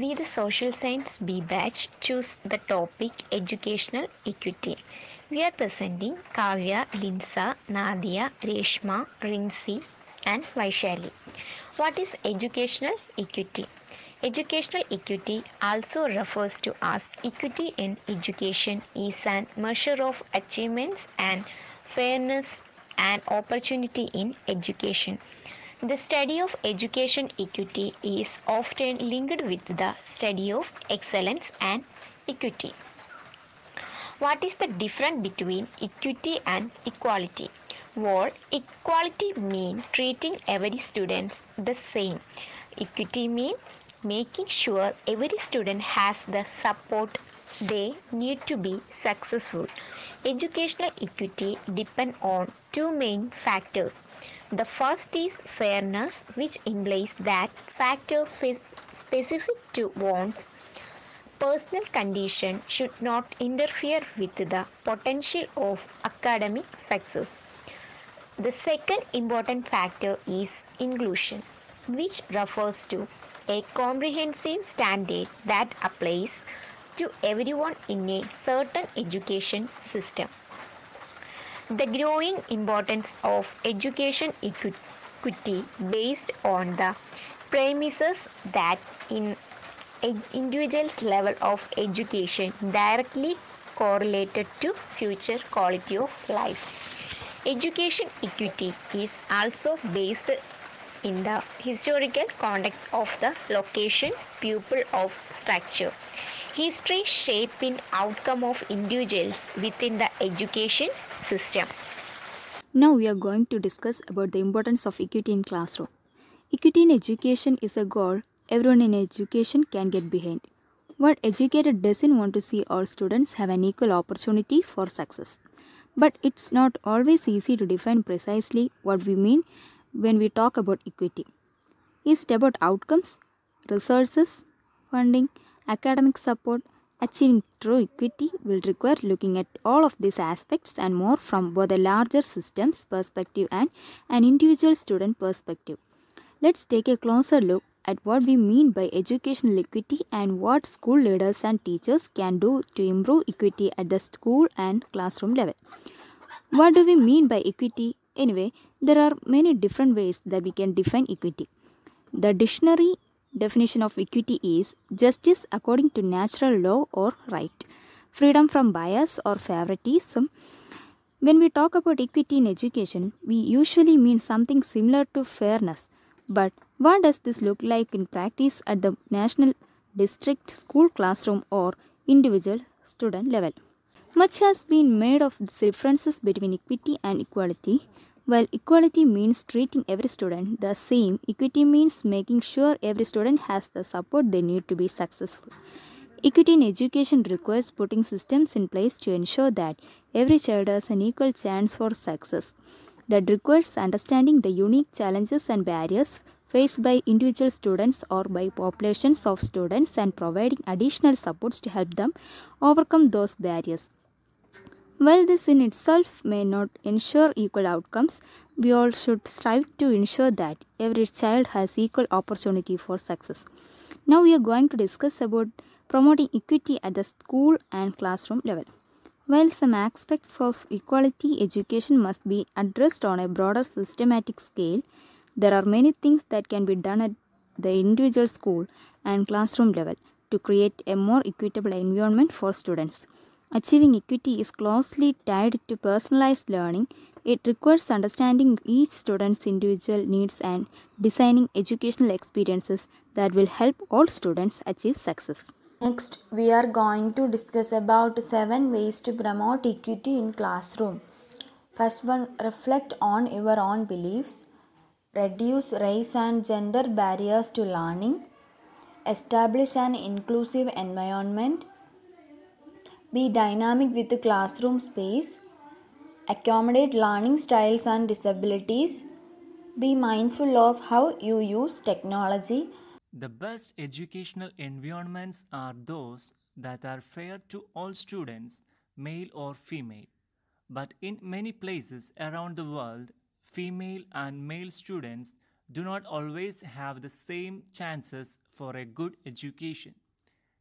we the social science B batch choose the topic educational equity. We are presenting Kavya, Linsa, Nadia, Reshma, Rinsi and Vaishali. What is educational equity? Educational equity also refers to as equity in education is an measure of achievements and fairness and opportunity in education. The study of education equity is often linked with the study of excellence and equity. What is the difference between equity and equality? Well, equality means treating every student the same. Equity means making sure every student has the support they need to be successful. Educational equity depends on two main factors. The first is fairness, which implies that factor specific to one's personal condition should not interfere with the potential of academic success. The second important factor is inclusion, which refers to a comprehensive standard that applies to everyone in a certain education system. The growing importance of education equity based on the premises that in individual's level of education directly correlated to future quality of life. Education equity is also based in the historical context of the location, pupil of structure. History shaping outcome of individuals within the education system. Now we are going to discuss about the importance of equity in classroom. Equity in education is a goal everyone in education can get behind. What educator doesn't want to see all students have an equal opportunity for success. But it's not always easy to define precisely what we mean when we talk about equity. Is it about outcomes, resources, funding, academic support? Achieving true equity will require looking at all of these aspects and more from both a larger systems perspective and an individual student perspective. Let's take a closer look at what we mean by educational equity and what school leaders and teachers can do to improve equity at the school and classroom level. What do we mean by equity? Anyway, there are many different ways that we can define equity. The dictionary definition of equity is justice according to natural law or right, freedom from bias or favoritism. When we talk about equity in education, we usually mean something similar to fairness. But what does this look like in practice at the national, district, school classroom, or individual student level? Much has been made of differences between equity and equality. While equality means treating every student the same, equity means making sure every student has the support they need to be successful. Equity in education requires putting systems in place to ensure that every child has an equal chance for success. That requires understanding the unique challenges and barriers faced by individual students or by populations of students and providing additional supports to help them overcome those barriers. While this in itself may not ensure equal outcomes, we all should strive to ensure that every child has equal opportunity for success. Now we are going to discuss about promoting equity at the school and classroom level. While some aspects of equality education must be addressed on a broader systematic scale, there are many things that can be done at the individual school and classroom level to create a more equitable environment for students. Achieving equity is closely tied to personalized learning. It requires understanding each student's individual needs and designing educational experiences that will help all students achieve success. Next, we are going to discuss about 7 ways to promote equity in classroom. First one, reflect on your own beliefs. Reduce race and gender barriers to learning. Establish an inclusive environment be dynamic with the classroom space. Accommodate learning styles and disabilities. Be mindful of how you use technology. The best educational environments are those that are fair to all students, male or female. But in many places around the world, female and male students do not always have the same chances for a good education.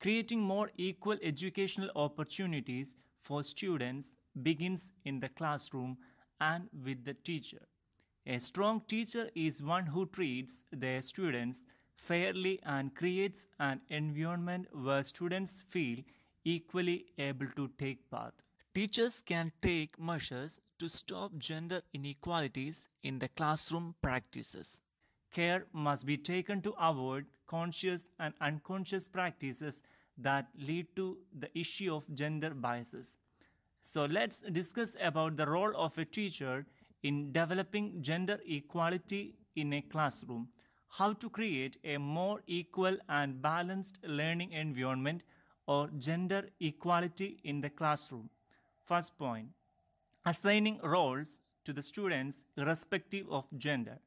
Creating more equal educational opportunities for students begins in the classroom and with the teacher. A strong teacher is one who treats their students fairly and creates an environment where students feel equally able to take part. Teachers can take measures to stop gender inequalities in the classroom practices. Care must be taken to avoid conscious and unconscious practices that lead to the issue of gender biases. So let's discuss about the role of a teacher in developing gender equality in a classroom, how to create a more equal and balanced learning environment or gender equality in the classroom. First point assigning roles to the students irrespective of gender.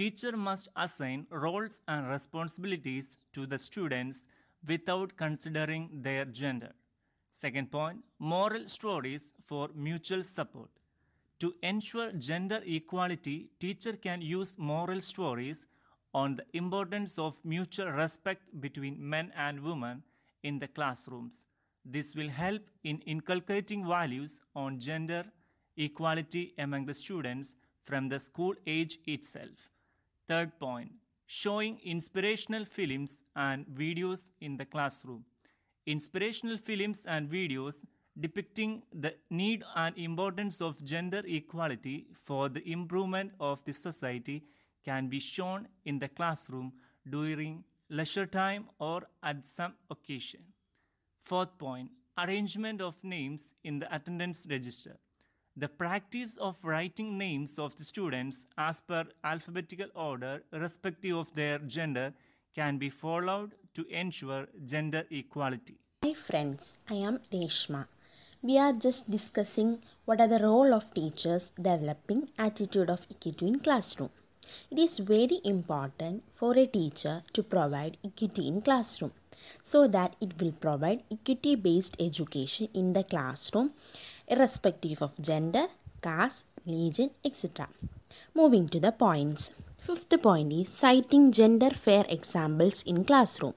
Teacher must assign roles and responsibilities to the students without considering their gender. Second point moral stories for mutual support. To ensure gender equality, teacher can use moral stories on the importance of mutual respect between men and women in the classrooms. This will help in inculcating values on gender equality among the students from the school age itself. Third point showing inspirational films and videos in the classroom. Inspirational films and videos depicting the need and importance of gender equality for the improvement of the society can be shown in the classroom during leisure time or at some occasion. Fourth point arrangement of names in the attendance register. The practice of writing names of the students as per alphabetical order, irrespective of their gender, can be followed to ensure gender equality. Hi friends, I am Reshma. We are just discussing what are the role of teachers developing attitude of equity in classroom. It is very important for a teacher to provide equity in classroom so that it will provide equity based education in the classroom irrespective of gender, caste, religion, etc. Moving to the points. Fifth point is citing gender fair examples in classroom.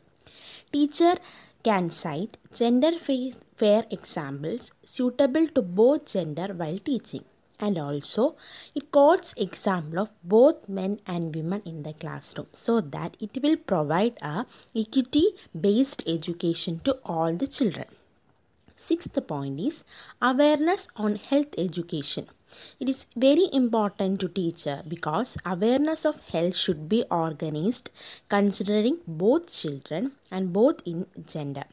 Teacher can cite gender fair examples suitable to both gender while teaching and also it quotes example of both men and women in the classroom so that it will provide a equity based education to all the children sixth point is awareness on health education it is very important to teacher uh, because awareness of health should be organized considering both children and both in gender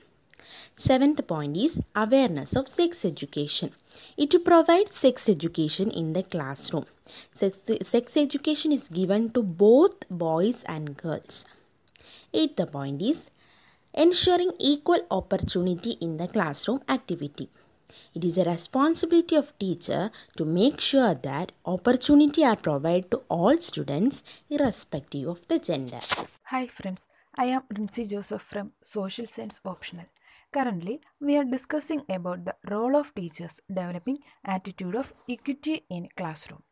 Seventh point is awareness of sex education. It provides sex education in the classroom. Sex, sex education is given to both boys and girls. Eighth point is ensuring equal opportunity in the classroom activity. It is a responsibility of teacher to make sure that opportunity are provided to all students irrespective of the gender. Hi friends, I am Rincy Joseph from Social Science Optional. Currently, we are discussing about the role of teachers developing attitude of equity in classroom.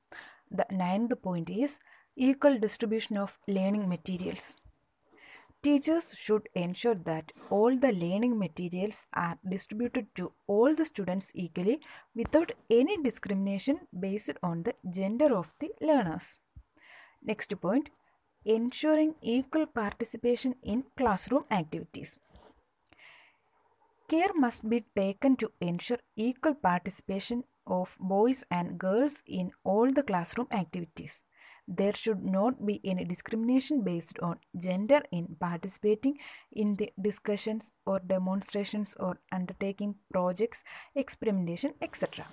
The ninth point is equal distribution of learning materials. Teachers should ensure that all the learning materials are distributed to all the students equally without any discrimination based on the gender of the learners. Next point ensuring equal participation in classroom activities. Care must be taken to ensure equal participation of boys and girls in all the classroom activities. There should not be any discrimination based on gender in participating in the discussions or demonstrations or undertaking projects, experimentation, etc.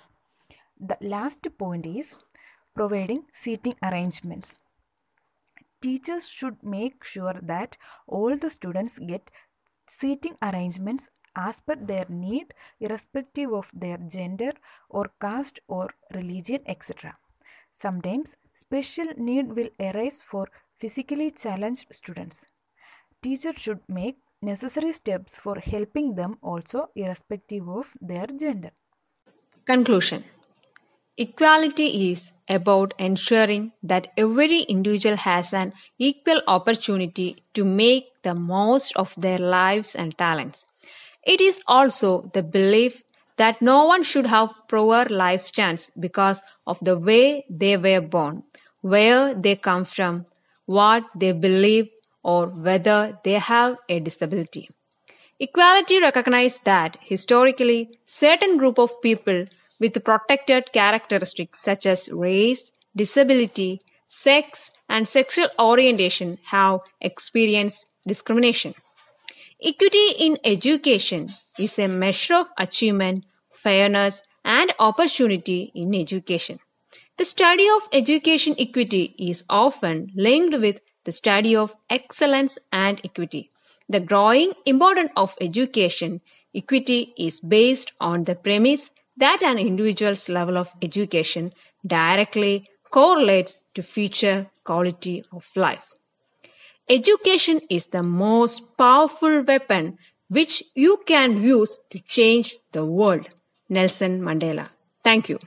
The last point is providing seating arrangements. Teachers should make sure that all the students get seating arrangements as per their need, irrespective of their gender or caste or religion, etc. Sometimes special need will arise for physically challenged students. Teacher should make necessary steps for helping them also irrespective of their gender. Conclusion Equality is about ensuring that every individual has an equal opportunity to make the most of their lives and talents. It is also the belief that no one should have poor life chance because of the way they were born, where they come from, what they believe, or whether they have a disability. Equality recognizes that historically certain group of people with protected characteristics such as race, disability, sex, and sexual orientation have experienced discrimination. Equity in education is a measure of achievement, fairness, and opportunity in education. The study of education equity is often linked with the study of excellence and equity. The growing importance of education equity is based on the premise that an individual's level of education directly correlates to future quality of life. Education is the most powerful weapon which you can use to change the world. Nelson Mandela. Thank you.